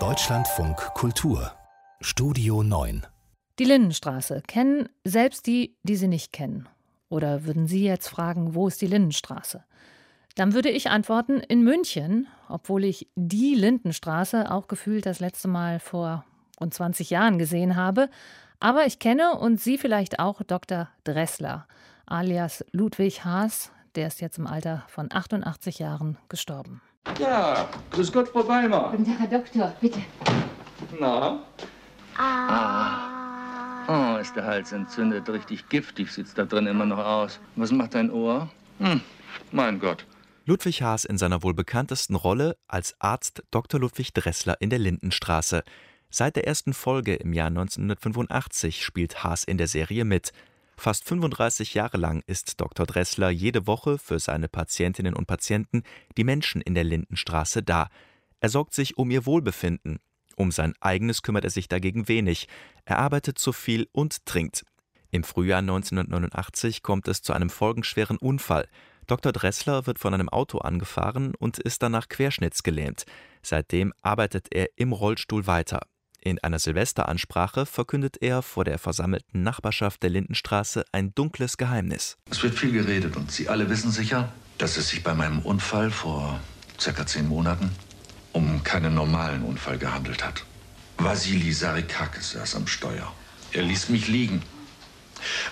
Deutschlandfunk Kultur Studio 9 Die Lindenstraße kennen selbst die, die sie nicht kennen. Oder würden Sie jetzt fragen, wo ist die Lindenstraße? Dann würde ich antworten, in München, obwohl ich die Lindenstraße auch gefühlt das letzte Mal vor rund 20 Jahren gesehen habe. Aber ich kenne und Sie vielleicht auch Dr. Dressler, alias Ludwig Haas, der ist jetzt im Alter von 88 Jahren gestorben. Ja, grüß Gott, Frau Weimar. Guten Tag, Herr Doktor, bitte. Na? Oh, ist der Hals entzündet, richtig giftig sieht's da drin immer noch aus. Was macht dein Ohr? Hm, mein Gott. Ludwig Haas in seiner wohl bekanntesten Rolle als Arzt Dr. Ludwig Dressler in der Lindenstraße. Seit der ersten Folge im Jahr 1985 spielt Haas in der Serie mit. Fast 35 Jahre lang ist Dr. Dressler jede Woche für seine Patientinnen und Patienten, die Menschen in der Lindenstraße, da. Er sorgt sich um ihr Wohlbefinden. Um sein eigenes kümmert er sich dagegen wenig. Er arbeitet zu viel und trinkt. Im Frühjahr 1989 kommt es zu einem folgenschweren Unfall. Dr. Dressler wird von einem Auto angefahren und ist danach querschnittsgelähmt. Seitdem arbeitet er im Rollstuhl weiter. In einer Silvesteransprache verkündet er vor der versammelten Nachbarschaft der Lindenstraße ein dunkles Geheimnis. Es wird viel geredet und Sie alle wissen sicher, dass es sich bei meinem Unfall vor circa zehn Monaten um keinen normalen Unfall gehandelt hat. Vasili Sarikakis saß am Steuer. Er ließ mich liegen.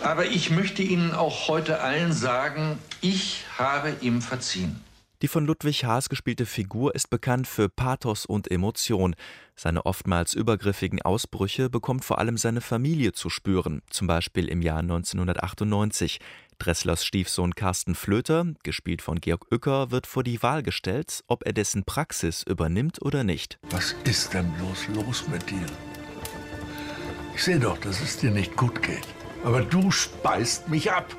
Aber ich möchte Ihnen auch heute allen sagen, ich habe ihm verziehen. Die von Ludwig Haas gespielte Figur ist bekannt für Pathos und Emotion. Seine oftmals übergriffigen Ausbrüche bekommt vor allem seine Familie zu spüren, zum Beispiel im Jahr 1998. Dresslers Stiefsohn Carsten Flöter, gespielt von Georg Uecker, wird vor die Wahl gestellt, ob er dessen Praxis übernimmt oder nicht. Was ist denn bloß los mit dir? Ich sehe doch, dass es dir nicht gut geht. Aber du speist mich ab.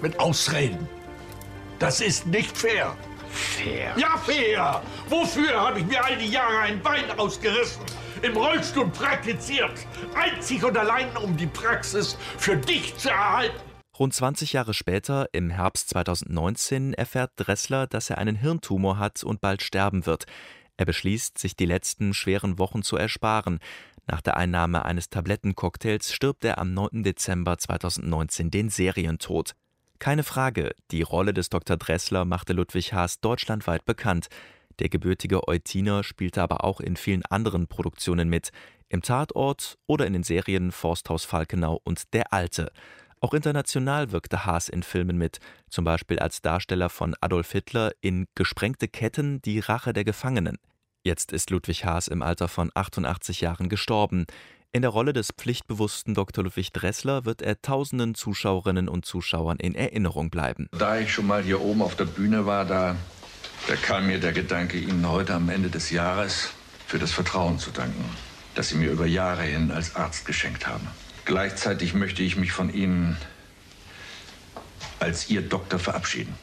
Mit Ausreden. Das ist nicht fair. Fair. Ja, fair. Wofür habe ich mir all die Jahre ein Bein ausgerissen? Im Rollstuhl praktiziert. Einzig und allein, um die Praxis für dich zu erhalten. Rund 20 Jahre später, im Herbst 2019, erfährt Dressler, dass er einen Hirntumor hat und bald sterben wird. Er beschließt, sich die letzten schweren Wochen zu ersparen. Nach der Einnahme eines Tablettencocktails stirbt er am 9. Dezember 2019 den Serientod. Keine Frage, die Rolle des Dr. Dressler machte Ludwig Haas deutschlandweit bekannt. Der gebürtige Eutiner spielte aber auch in vielen anderen Produktionen mit, im Tatort oder in den Serien Forsthaus Falkenau und Der Alte. Auch international wirkte Haas in Filmen mit, zum Beispiel als Darsteller von Adolf Hitler in Gesprengte Ketten, die Rache der Gefangenen. Jetzt ist Ludwig Haas im Alter von 88 Jahren gestorben. In der Rolle des pflichtbewussten Dr. Ludwig Dressler wird er tausenden Zuschauerinnen und Zuschauern in Erinnerung bleiben. Da ich schon mal hier oben auf der Bühne war, da, da kam mir der Gedanke, Ihnen heute am Ende des Jahres für das Vertrauen zu danken, das Sie mir über Jahre hin als Arzt geschenkt haben. Gleichzeitig möchte ich mich von Ihnen als Ihr Doktor verabschieden.